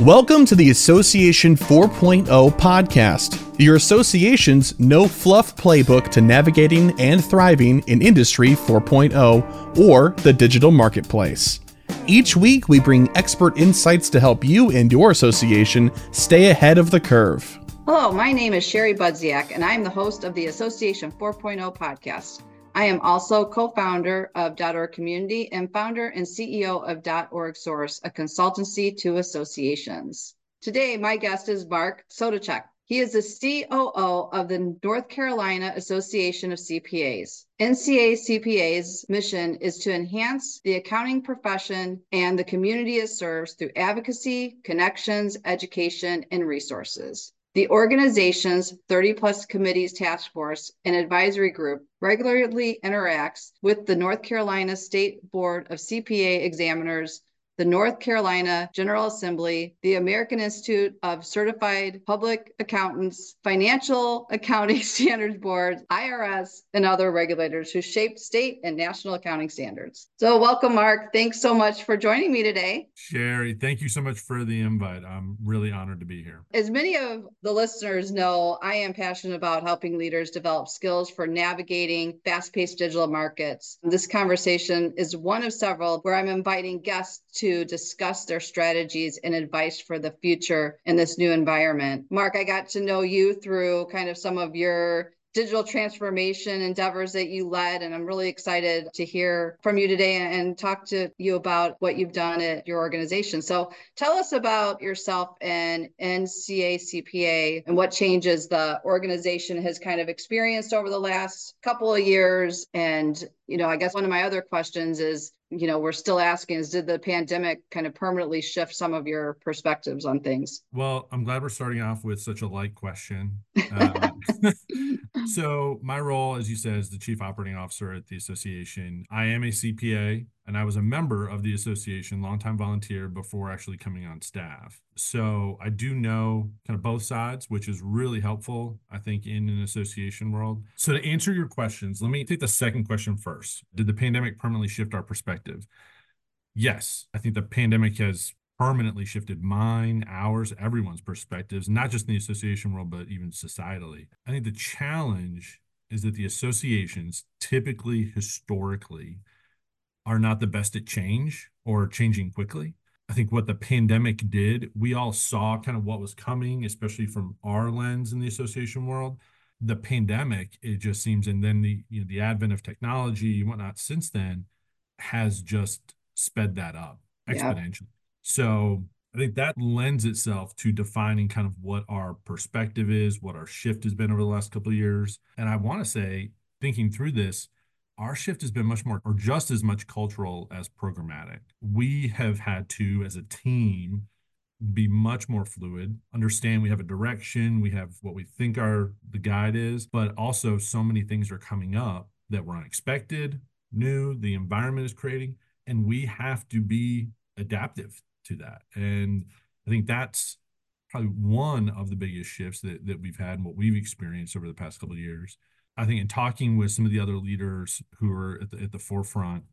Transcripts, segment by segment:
Welcome to the Association 4.0 podcast, your association's no fluff playbook to navigating and thriving in Industry 4.0 or the digital marketplace. Each week, we bring expert insights to help you and your association stay ahead of the curve. Hello, my name is Sherry Budziak, and I am the host of the Association 4.0 podcast. I am also co-founder of .org Community and founder and CEO of .org Source, a consultancy to associations. Today, my guest is Mark Soticheck. He is the COO of the North Carolina Association of CPAs. NCA CPA's mission is to enhance the accounting profession and the community it serves through advocacy, connections, education, and resources. The organization's 30 plus committees task force and advisory group regularly interacts with the North Carolina State Board of CPA Examiners the North Carolina General Assembly, the American Institute of Certified Public Accountants, Financial Accounting Standards Board, IRS, and other regulators who shape state and national accounting standards. So, welcome, Mark. Thanks so much for joining me today. Sherry, thank you so much for the invite. I'm really honored to be here. As many of the listeners know, I am passionate about helping leaders develop skills for navigating fast paced digital markets. This conversation is one of several where I'm inviting guests to discuss their strategies and advice for the future in this new environment. Mark, I got to know you through kind of some of your digital transformation endeavors that you led. And I'm really excited to hear from you today and talk to you about what you've done at your organization. So tell us about yourself and NCACPA and what changes the organization has kind of experienced over the last couple of years. And, you know, I guess one of my other questions is you know we're still asking is did the pandemic kind of permanently shift some of your perspectives on things? Well i'm glad we're starting off with such a light question. Uh, so my role as you said is the chief operating officer at the association. I am a cpa and I was a member of the association, longtime volunteer before actually coming on staff. So I do know kind of both sides, which is really helpful, I think, in an association world. So to answer your questions, let me take the second question first. Did the pandemic permanently shift our perspective? Yes, I think the pandemic has permanently shifted mine, ours, everyone's perspectives, not just in the association world, but even societally. I think the challenge is that the associations typically, historically, are not the best at change or changing quickly. I think what the pandemic did, we all saw kind of what was coming, especially from our lens in the association world. The pandemic, it just seems, and then the you know the advent of technology and whatnot since then has just sped that up exponentially. So I think that lends itself to defining kind of what our perspective is, what our shift has been over the last couple of years. And I want to say, thinking through this, our shift has been much more or just as much cultural as programmatic. We have had to, as a team, be much more fluid, understand we have a direction, we have what we think our the guide is, but also so many things are coming up that were unexpected, new, the environment is creating, and we have to be adaptive to that. And I think that's probably one of the biggest shifts that, that we've had and what we've experienced over the past couple of years. I think in talking with some of the other leaders who are at the, at the forefront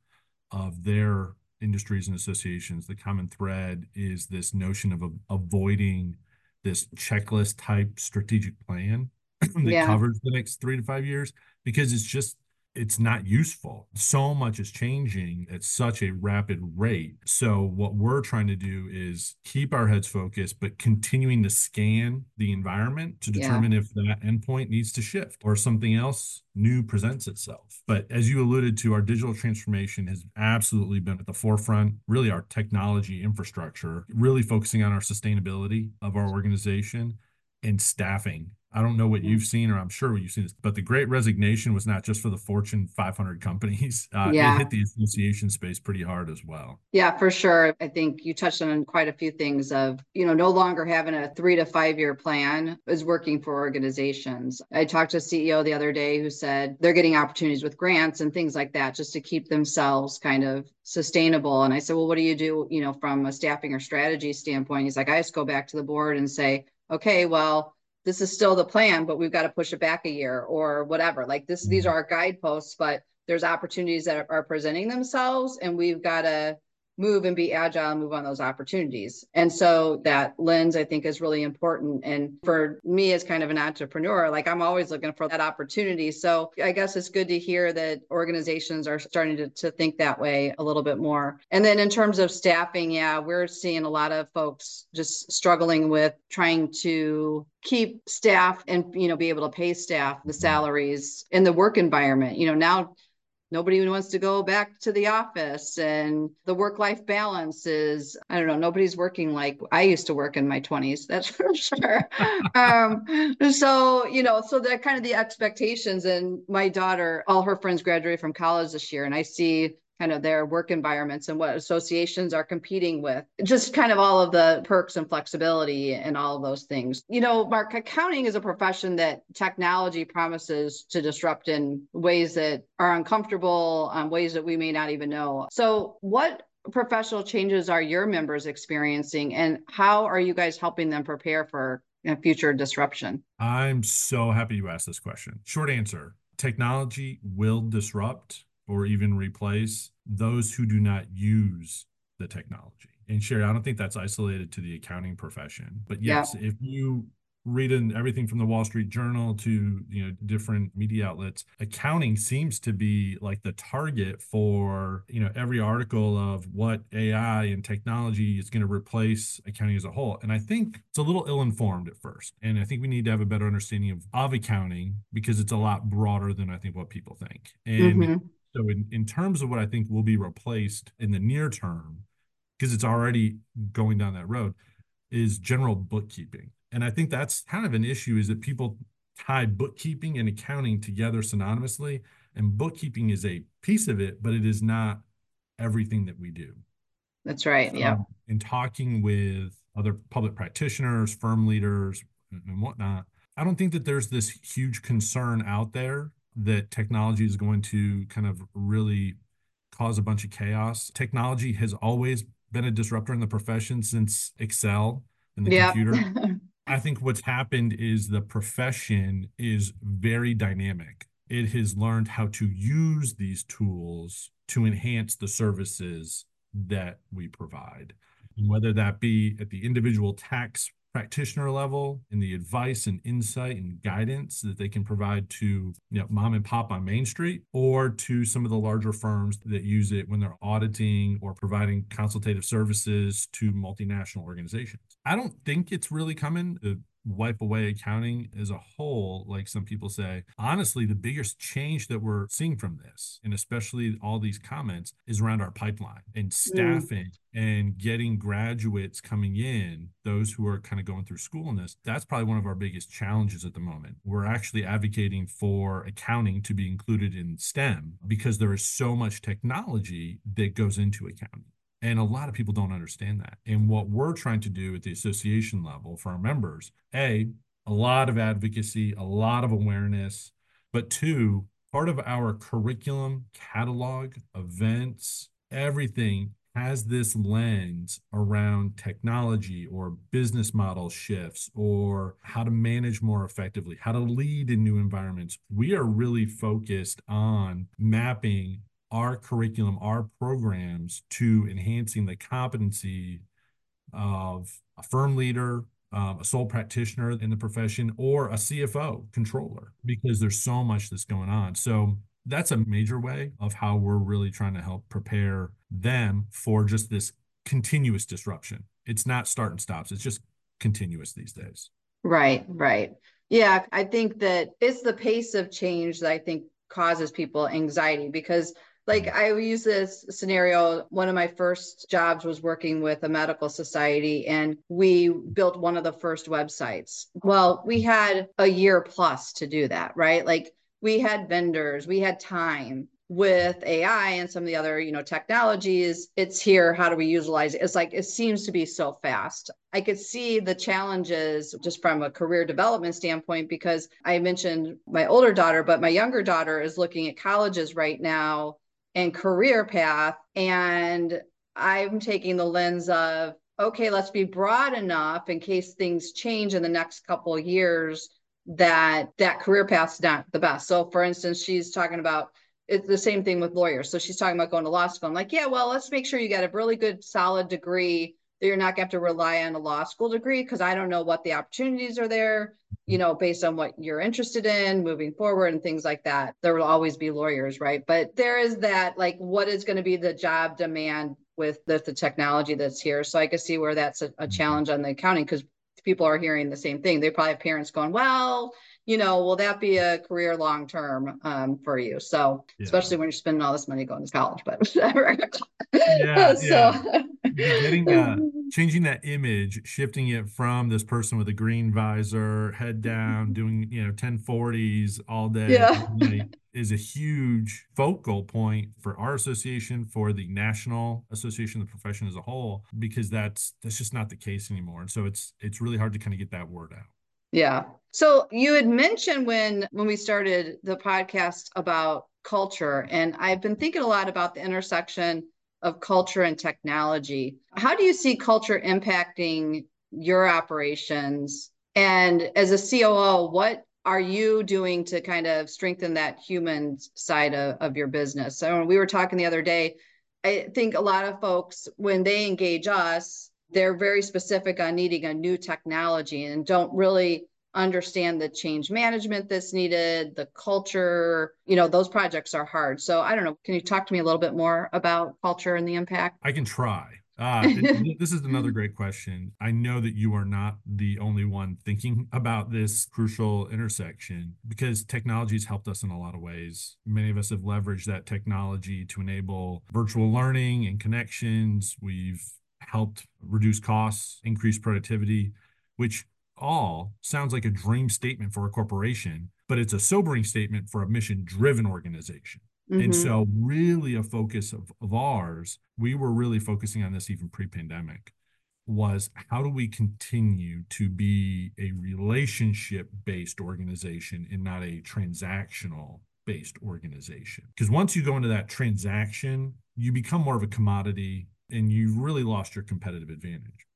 of their industries and associations, the common thread is this notion of avoiding this checklist type strategic plan that yeah. covers the next three to five years because it's just it's not useful. So much is changing at such a rapid rate. So, what we're trying to do is keep our heads focused, but continuing to scan the environment to determine yeah. if that endpoint needs to shift or something else new presents itself. But as you alluded to, our digital transformation has absolutely been at the forefront, really, our technology infrastructure, really focusing on our sustainability of our organization and staffing I don't know what you've seen, or I'm sure what you've seen, but the Great Resignation was not just for the Fortune 500 companies. Uh, yeah. It hit the association space pretty hard as well. Yeah, for sure. I think you touched on quite a few things of, you know, no longer having a three to five year plan is working for organizations. I talked to a CEO the other day who said they're getting opportunities with grants and things like that just to keep themselves kind of sustainable. And I said, well, what do you do, you know, from a staffing or strategy standpoint? He's like, I just go back to the board and say, okay, well, this is still the plan, but we've got to push it back a year or whatever. Like this, these mm-hmm. are our guideposts, but there's opportunities that are presenting themselves and we've got to move and be agile and move on those opportunities. And so that lens I think is really important. And for me as kind of an entrepreneur, like I'm always looking for that opportunity. So I guess it's good to hear that organizations are starting to, to think that way a little bit more. And then in terms of staffing, yeah, we're seeing a lot of folks just struggling with trying to keep staff and you know be able to pay staff the salaries in the work environment you know now nobody wants to go back to the office and the work life balance is i don't know nobody's working like i used to work in my 20s that's for sure. Um, so you know so that kind of the expectations and my daughter all her friends graduated from college this year and i see kind of their work environments and what associations are competing with. Just kind of all of the perks and flexibility and all of those things. You know mark accounting is a profession that technology promises to disrupt in ways that are uncomfortable um, ways that we may not even know. So what professional changes are your members experiencing and how are you guys helping them prepare for you future disruption? I'm so happy you asked this question. Short answer technology will disrupt or even replace those who do not use the technology. And Sherry, I don't think that's isolated to the accounting profession. But yes, yeah. if you read in everything from the Wall Street Journal to you know different media outlets, accounting seems to be like the target for you know every article of what AI and technology is going to replace accounting as a whole. And I think it's a little ill-informed at first. And I think we need to have a better understanding of, of accounting because it's a lot broader than I think what people think. And mm-hmm so in, in terms of what I think will be replaced in the near term, because it's already going down that road, is general bookkeeping. And I think that's kind of an issue is that people tie bookkeeping and accounting together synonymously. And bookkeeping is a piece of it, but it is not everything that we do. That's right. Yeah. Um, in talking with other public practitioners, firm leaders, and whatnot, I don't think that there's this huge concern out there that technology is going to kind of really cause a bunch of chaos. Technology has always been a disruptor in the profession since Excel and the yeah. computer. I think what's happened is the profession is very dynamic. It has learned how to use these tools to enhance the services that we provide. Whether that be at the individual tax practitioner level and the advice and insight and guidance that they can provide to you know mom and pop on main street or to some of the larger firms that use it when they're auditing or providing consultative services to multinational organizations. I don't think it's really coming wipe away accounting as a whole, like some people say. Honestly, the biggest change that we're seeing from this, and especially all these comments, is around our pipeline and mm. staffing mm. and getting graduates coming in, those who are kind of going through school in this. That's probably one of our biggest challenges at the moment. We're actually advocating for accounting to be included in STEM because there is so much technology that goes into accounting. And a lot of people don't understand that. And what we're trying to do at the association level for our members, A, a lot of advocacy, a lot of awareness, but two, part of our curriculum, catalog, events, everything has this lens around technology or business model shifts or how to manage more effectively, how to lead in new environments. We are really focused on mapping our curriculum, our programs to enhancing the competency of a firm leader, um, a sole practitioner in the profession, or a CFO controller, because there's so much that's going on. So that's a major way of how we're really trying to help prepare them for just this continuous disruption. It's not start and stops, it's just continuous these days. Right, right. Yeah, I think that it's the pace of change that I think causes people anxiety because like. I use this scenario. One of my first jobs was working with a medical society, and we built one of the first websites. Well, we had a year plus to do that, right? Like we had vendors, we had time with AI and some of the other, you know, technologies, it's here. How do we utilize it? It's like it seems to be so fast. I could see the challenges just from a career development standpoint because I mentioned my older daughter, but my younger daughter is looking at colleges right now and career path. And I'm taking the lens of, okay, let's be broad enough in case things change in the next couple of years that that career path's not the best. So for instance, she's talking about it's the same thing with lawyers. So she's talking about going to law school. I'm like, yeah, well, let's make sure you get a really good, solid degree that you're not going to have to rely on a law school degree because I don't know what the opportunities are there, you know, based on what you're interested in moving forward and things like that. There will always be lawyers, right? But there is that, like, what is going to be the job demand with the, the technology that's here? So I can see where that's a, a mm-hmm. challenge on the accounting because people are hearing the same thing. They probably have parents going, well, you know, will that be a career long term um, for you? So, yeah. especially when you're spending all this money going to college, but whatever. yeah, so, yeah. getting uh, changing that image, shifting it from this person with a green visor, head down, doing you know 1040s all day, yeah. is a huge focal point for our association, for the national association, the profession as a whole, because that's that's just not the case anymore. And so it's it's really hard to kind of get that word out. Yeah. So you had mentioned when when we started the podcast about culture and I've been thinking a lot about the intersection of culture and technology. How do you see culture impacting your operations? And as a COO, what are you doing to kind of strengthen that human side of, of your business? So we were talking the other day. I think a lot of folks, when they engage us, they're very specific on needing a new technology and don't really understand the change management that's needed, the culture, you know, those projects are hard. So I don't know. Can you talk to me a little bit more about culture and the impact? I can try. Uh, this is another great question. I know that you are not the only one thinking about this crucial intersection because technology has helped us in a lot of ways. Many of us have leveraged that technology to enable virtual learning and connections. We've helped reduce costs, increase productivity, which all sounds like a dream statement for a corporation, but it's a sobering statement for a mission driven organization. Mm-hmm. And so, really, a focus of, of ours, we were really focusing on this even pre pandemic, was how do we continue to be a relationship based organization and not a transactional based organization? Because once you go into that transaction, you become more of a commodity and you've really lost your competitive advantage.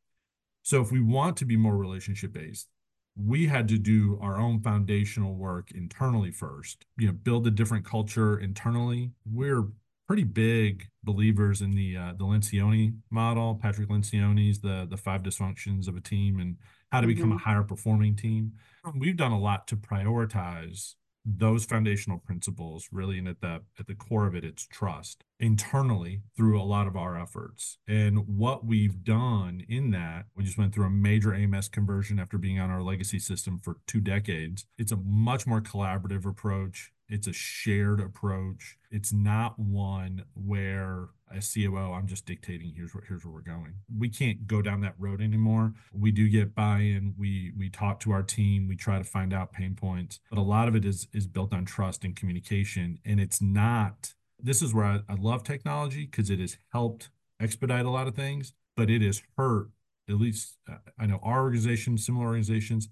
So if we want to be more relationship based, we had to do our own foundational work internally first, you know, build a different culture internally. We're pretty big believers in the uh, the Lencioni model. Patrick Lencioni's the the five dysfunctions of a team and how to mm-hmm. become a higher performing team. We've done a lot to prioritize those foundational principles really and at the at the core of it it's trust internally through a lot of our efforts. And what we've done in that we just went through a major ams conversion after being on our legacy system for two decades. It's a much more collaborative approach it's a shared approach. It's not one where as COO, I'm just dictating here's where here's where we're going. We can't go down that road anymore. We do get buy-in. We we talk to our team. We try to find out pain points, but a lot of it is is built on trust and communication. And it's not. This is where I, I love technology because it has helped expedite a lot of things, but it has hurt. At least uh, I know our organization, similar organizations,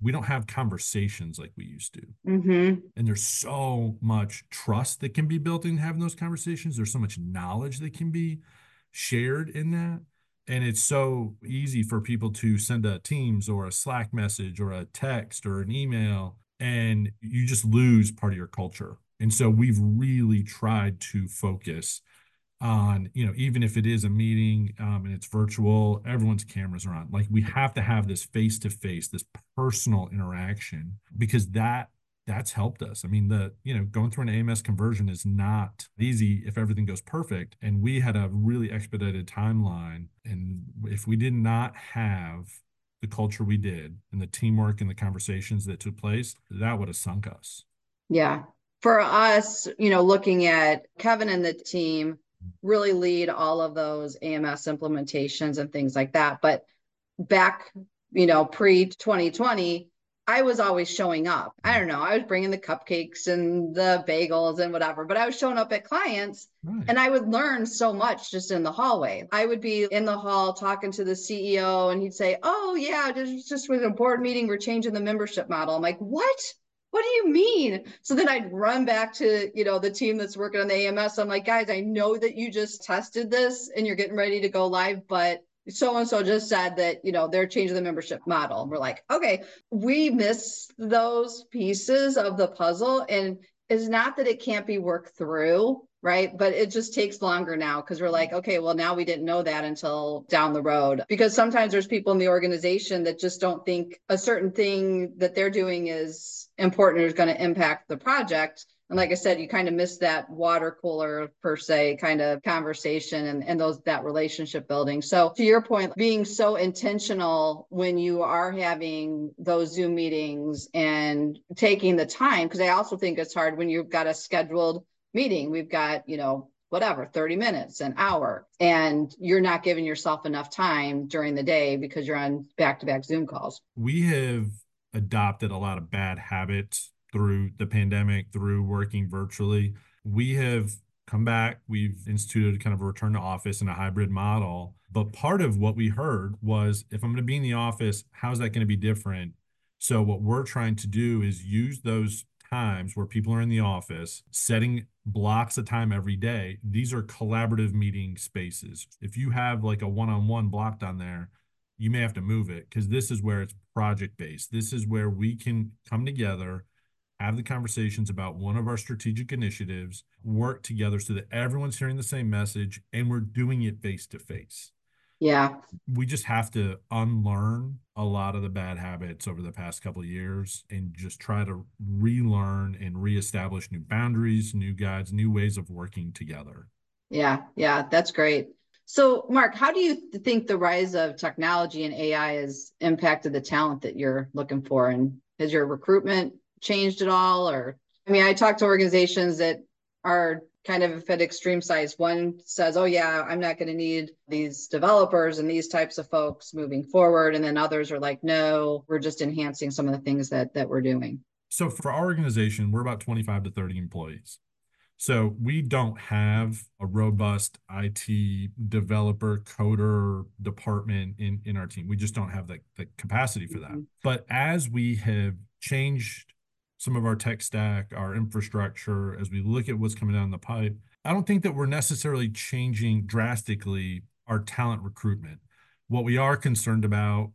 we don't have conversations like we used to. Mm-hmm. And there's so much trust that can be built in having those conversations. There's so much knowledge that can be shared in that. And it's so easy for people to send a Teams or a Slack message or a text or an email, and you just lose part of your culture. And so we've really tried to focus on you know even if it is a meeting um, and it's virtual everyone's cameras are on. Like we have to have this face to face this personal interaction because that that's helped us. I mean the you know going through an ams conversion is not easy if everything goes perfect. And we had a really expedited timeline. And if we did not have the culture we did and the teamwork and the conversations that took place that would have sunk us. Yeah. For us you know looking at kevin and the team really lead all of those AMS implementations and things like that. But back, you know, pre 2020, I was always showing up. I don't know. I was bringing the cupcakes and the bagels and whatever, but I was showing up at clients right. and I would learn so much just in the hallway. I would be in the hall talking to the CEO and he'd say, Oh, yeah, this just was a board meeting. We're changing the membership model. I'm like, What? What do you mean? So then I'd run back to, you know, the team that's working on the AMS. I'm like, guys, I know that you just tested this and you're getting ready to go live, but so and so just said that, you know, they're changing the membership model. And we're like, okay, we miss those pieces of the puzzle. And it's not that it can't be worked through, right? But it just takes longer now because we're like, okay, well, now we didn't know that until down the road. Because sometimes there's people in the organization that just don't think a certain thing that they're doing is important or is going to impact the project and like I said, you kind of miss that water cooler per se kind of conversation and, and those that relationship building. So to your point, being so intentional when you are having those Zoom meetings and taking the time, because I also think it's hard when you've got a scheduled meeting. We've got, you know, whatever 30 minutes an hour and you're not giving yourself enough time during the day because you're on back-to-back zoom calls we have adopted a lot of bad habits through the pandemic, through working virtually. We have come back, we've instituted kind of a return to office in a hybrid model. But part of what we heard was if I'm going to be in the office, how's that going to be different? So, what we're trying to do is use those times where people are in the office, setting blocks of time every day. These are collaborative meeting spaces. If you have like a one on one blocked on there, you may have to move it because this is where it's project based. This is where we can come together have the conversations about one of our strategic initiatives, work together so that everyone's hearing the same message and we're doing it face to face. Yeah. We just have to unlearn a lot of the bad habits over the past couple of years and just try to relearn and reestablish new boundaries, new guides, new ways of working together. Yeah, yeah, that's great. So, Mark, how do you think the rise of technology and AI has impacted the talent that you're looking for? And has your recruitment changed at all? Or, I mean, I talk to organizations that are kind of at extreme size. One says, oh, yeah, I'm not going to need these developers and these types of folks moving forward. And then others are like, no, we're just enhancing some of the things that that we're doing. So for our organization, we're about 25 to 30 employees. So we don't have a robust IT developer coder department in, in our team. We just don't have the, the capacity for that. Mm-hmm. But as we have changed some of our tech stack, our infrastructure, as we look at what's coming down the pipe, I don't think that we're necessarily changing drastically our talent recruitment. What we are concerned about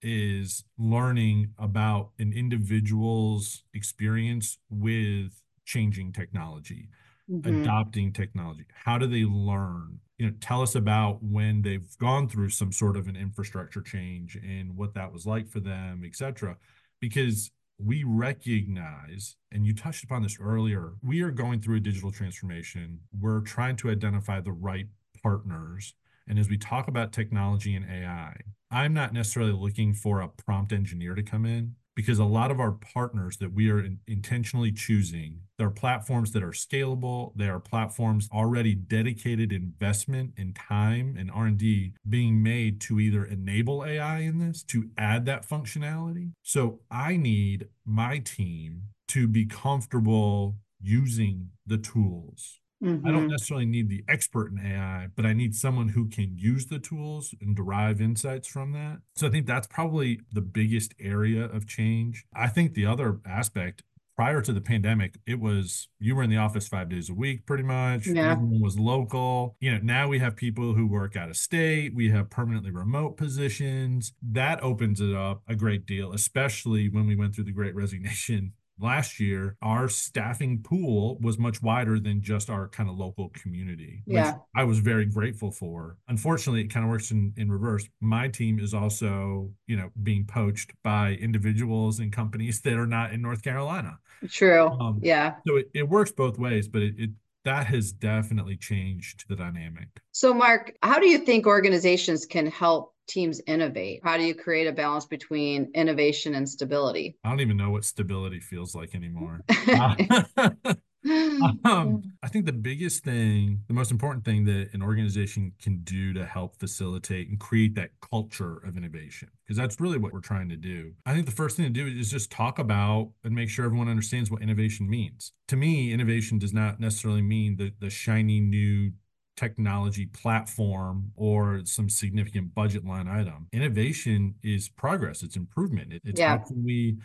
is learning about an individual's experience with changing technology, mm-hmm. adopting technology. How do they learn? You know, tell us about when they've gone through some sort of an infrastructure change and what that was like for them, et cetera. Because we recognize, and you touched upon this earlier, we are going through a digital transformation. We're trying to identify the right partners. And as we talk about technology and AI, I'm not necessarily looking for a prompt engineer to come in because a lot of our partners that we are in, intentionally choosing they're platforms that are scalable they are platforms already dedicated investment in time and r&d being made to either enable ai in this to add that functionality. So i need my team to be comfortable using the tools Mm-hmm. I don't mm-hmm. necessarily need the expert in AI, but I need someone who can use the tools and derive insights from that. So I think that's probably the biggest area of change. I think the other aspect prior to the pandemic, it was you were in the office five days a week, pretty much. Yeah. Everyone was local. You know, now we have people who work out of state. We have permanently remote positions. That opens it up a great deal, especially when we went through the great resignation last year, our staffing pool was much wider than just our kind of local community, yeah. I was very grateful for. Unfortunately, it kind of works in, in reverse. My team is also, you know, being poached by individuals and companies that are not in North Carolina. True. Um, yeah. So it, it works both ways, but it, it that has definitely changed the dynamic. So, Mark, how do you think organizations can help teams innovate? How do you create a balance between innovation and stability? I don't even know what stability feels like anymore. um, I think the biggest thing, the most important thing that an organization can do to help facilitate and create that culture of innovation, because that's really what we're trying to do. I think the first thing to do is just talk about and make sure everyone understands what innovation means. To me, innovation does not necessarily mean the, the shiny new technology platform or some significant budget line item. Innovation is progress, it's improvement. It, it's yeah. how can we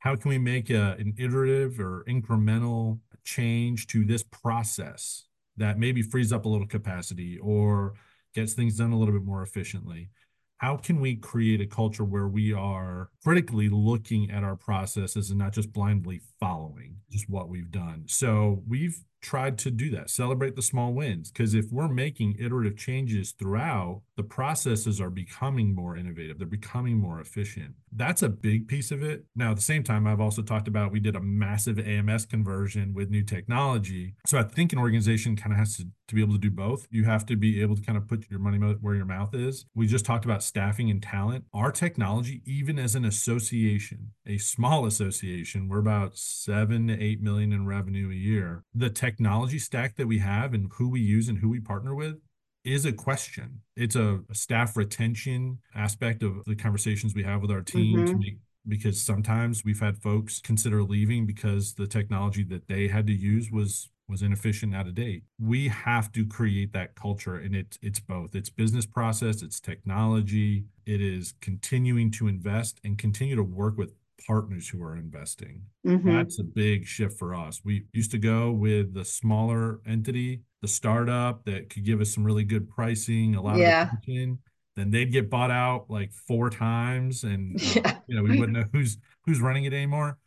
how can we make a, an iterative or incremental change to this process that maybe frees up a little capacity or gets things done a little bit more efficiently. how can we create a culture where we are critically looking at our processes and not just blindly following just what we've done so we've tried to do that celebrate the small wins because if we're making iterative changes throughout the processes are becoming more innovative they're becoming more efficient. That's a big piece of it. Now at the same time i've also talked about we did a massive ams conversion with new technology. So i think an organization kind of has to, to be able to do both. You have to be able to kind of put your money where your mouth is. We just talked about staffing and talent. Our technology even as an association a small association we're about seven to eight million in revenue a year. The tech technology stack that we have and who we use and who we partner with is a question. It's a, staff retention aspect of the conversations we have with our team mm-hmm. make, because sometimes we've had folks consider leaving because the technology that they had to use was was inefficient out of date. We have to create that culture and it's it's both. It's business process, it's technology, it is continuing to invest and continue to work with partners who are investing. Mm-hmm. That's a big shift for us. We used to go with the smaller entity, the startup that could give us some really good pricing, a lot yeah. of attention. Then they'd get bought out like four times, and uh, yeah. you know we wouldn't know who's who's running it anymore.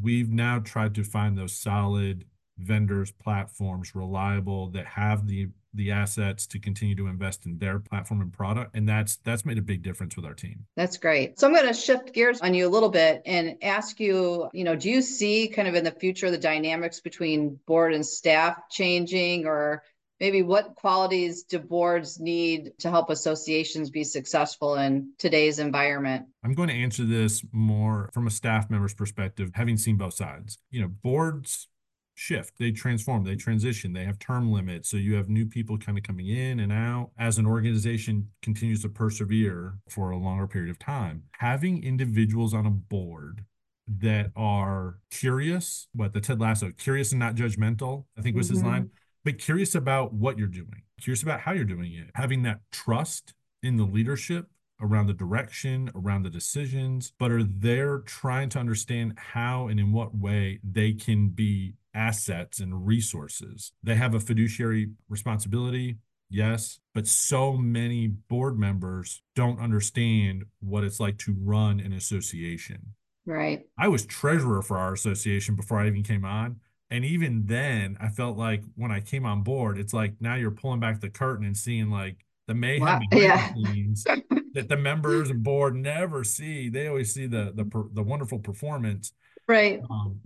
We've now tried to find those solid vendors, platforms, reliable that have the the assets to continue to invest in their platform and product and that's that's made a big difference with our team. That's great. So i'm going to shift gears on you a little bit and ask you you know do you see kind of in the future the dynamics between board and staff changing or maybe what qualities do boards need to help associations be successful in today's environment? I'm going to answer this more from a staff member's perspective having seen both sides. You know boards shift. They transform they transition they have term limits. So you have new people kind of coming in and out. As an organization continues to persevere for a longer period of time having individuals on a board that are curious what the ted lasso curious and not judgmental i think was mm-hmm. his line but curious about what you're doing curious about how you're doing it. Having that trust in the leadership around the direction, around the decisions, but are there trying to understand how and in what way they can be assets and resources. They have a fiduciary responsibility, yes, but so many board members don't understand what it's like to run an association. Right. I was treasurer for our association before I even came on. And even then, I felt like when I came on board, it's like now you're pulling back the curtain and seeing like the mayhem wow. yeah. that the members and board never see. They always see the the the wonderful performance. Right. Um,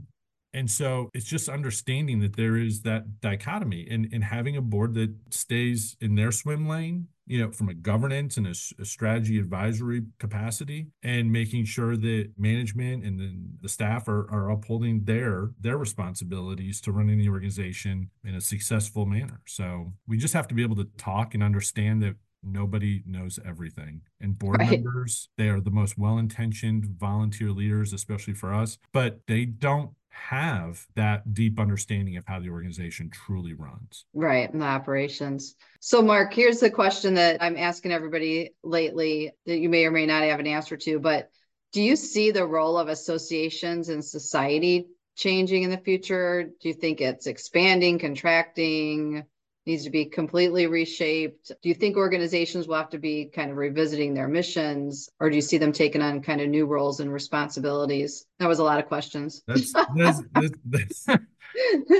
and so it's just understanding that there is that dichotomy and, and having a board that stays in their swim lane, you know, from a governance and a, a strategy advisory capacity and making sure that management and then the staff are, are upholding their their responsibilities to running the organization in a successful manner. So we just have to be able to talk and understand that nobody knows everything. And board right. members, they are the most well intentioned volunteer leaders, especially for us, but they don't have that deep understanding of how the organization truly runs. Right, and the operations. So, Mark, here's the question that I'm asking everybody lately that you may or may not have an answer to, but do you see the role of associations in society changing in the future? Do you think it's expanding, contracting? Needs to be completely reshaped? Do you think organizations will have to be kind of revisiting their missions, or do you see them taking on kind of new roles and responsibilities? That was a lot of questions. That's, that's, that's,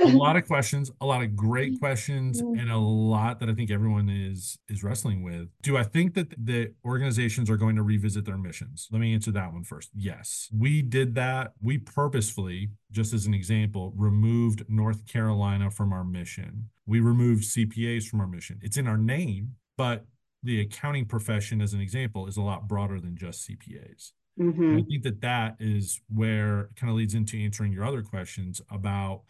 a lot of questions, a lot of great questions, mm. and a lot that I think everyone is is wrestling with. Do I think that the organizations are going to revisit their missions? Let me answer that one first. Yes, we did that. We purposefully, just as an example, removed North Carolina from our mission. We removed CPAs from our mission. It's in our name, but the accounting profession, as an example, is a lot broader than just CPAs. Mm-hmm. I think that that is where it kind of leads into answering your other questions about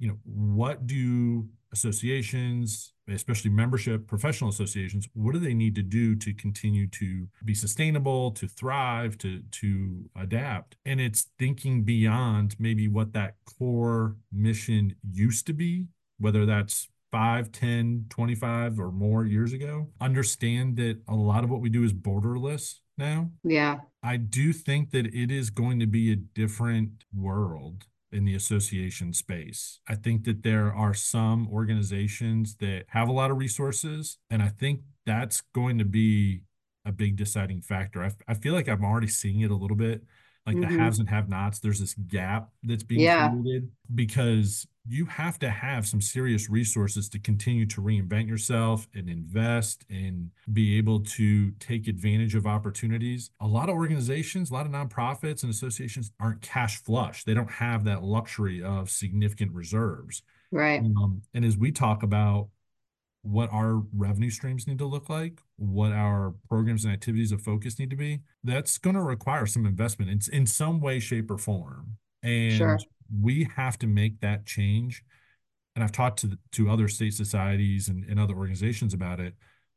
you know, what do associations, especially membership professional associations, what do they need to do to continue to be sustainable, to thrive, to to adapt? And it's thinking beyond maybe what that core mission used to be, whether that's 5, 10, 25 or more years ago. Understand that a lot of what we do is borderless now. Yeah. I do think that it is going to be a different world in the association space. I think that there are some organizations that have a lot of resources, and I think that's going to be a big deciding factor. I, I feel like I'm already seeing it a little bit, like Mhm. the haves and have-nots. There's this gap that's being Yeah. created because you have to have some serious resources to continue to reinvent yourself and invest and be able to take advantage of opportunities. A lot of organizations, a lot of nonprofits and associations aren't cash flush. They don't have that luxury of significant reserves. Right. Um, and as we talk about what our revenue streams need to look like, what our programs and activities of focus need to be, that's going to require some investment in, in some way, shape, or form. And Sure. We have to make that change. And I've talked to to other state societies and, and other organizations about it.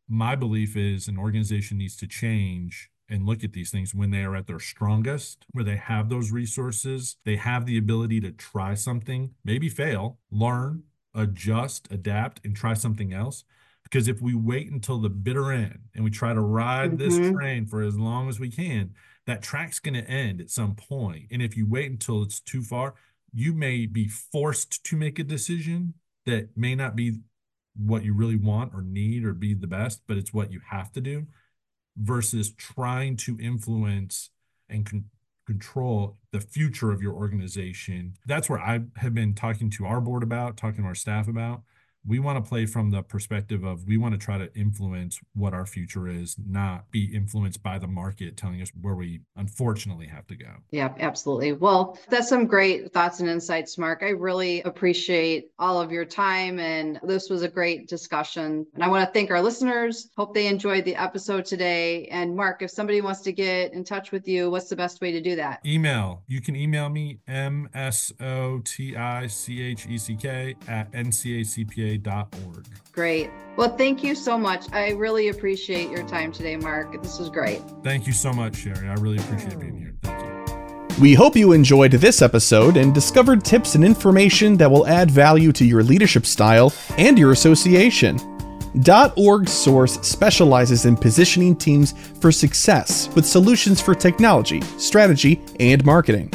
My belief is an organization needs to change and look at these things when they are at their strongest, where they have those resources, they have the ability to try something, maybe fail, learn, adjust, adapt, and try something else. Because if we wait until the bitter end and we try to ride this Mhm. train for as long as we can, that track's going to end at some point. And if you wait until it's too far, you may be forced to make a decision that may not be what you really want or need or be the best, but it's what you have to do versus trying to influence and con- control the future of your organization. That's where I have been talking to our board about, talking to our staff about. We want to play from the perspective of we want to try to influence what our future is, not be influenced by the market telling us where we unfortunately have to go. Yeah, absolutely. Well, that's some great thoughts and insights, Mark. I really appreciate all of your time, and this was a great discussion. And I want to thank our listeners. Hope they enjoyed the episode today. And Mark, if somebody wants to get in touch with you, what's the best way to do that? Email. You can email me M-S-O-T-I-C-H-E-C-K at ncacpa.org. Great. Well, thank you so much. I really appreciate your time today, Mark. This was great. Thank you so much, Sherry. I really appreciate being here. Thank you. We hope you enjoyed this episode and discovered tips and information that will add value to your leadership style and your association. .org Source specializes in positioning teams for success with solutions for technology, strategy, and marketing.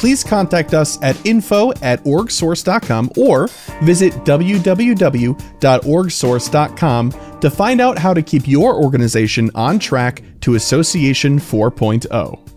Please contact us at info at orgsource.com or visit www.orgsource.com to find out how to keep your organization on track to Association 4.0.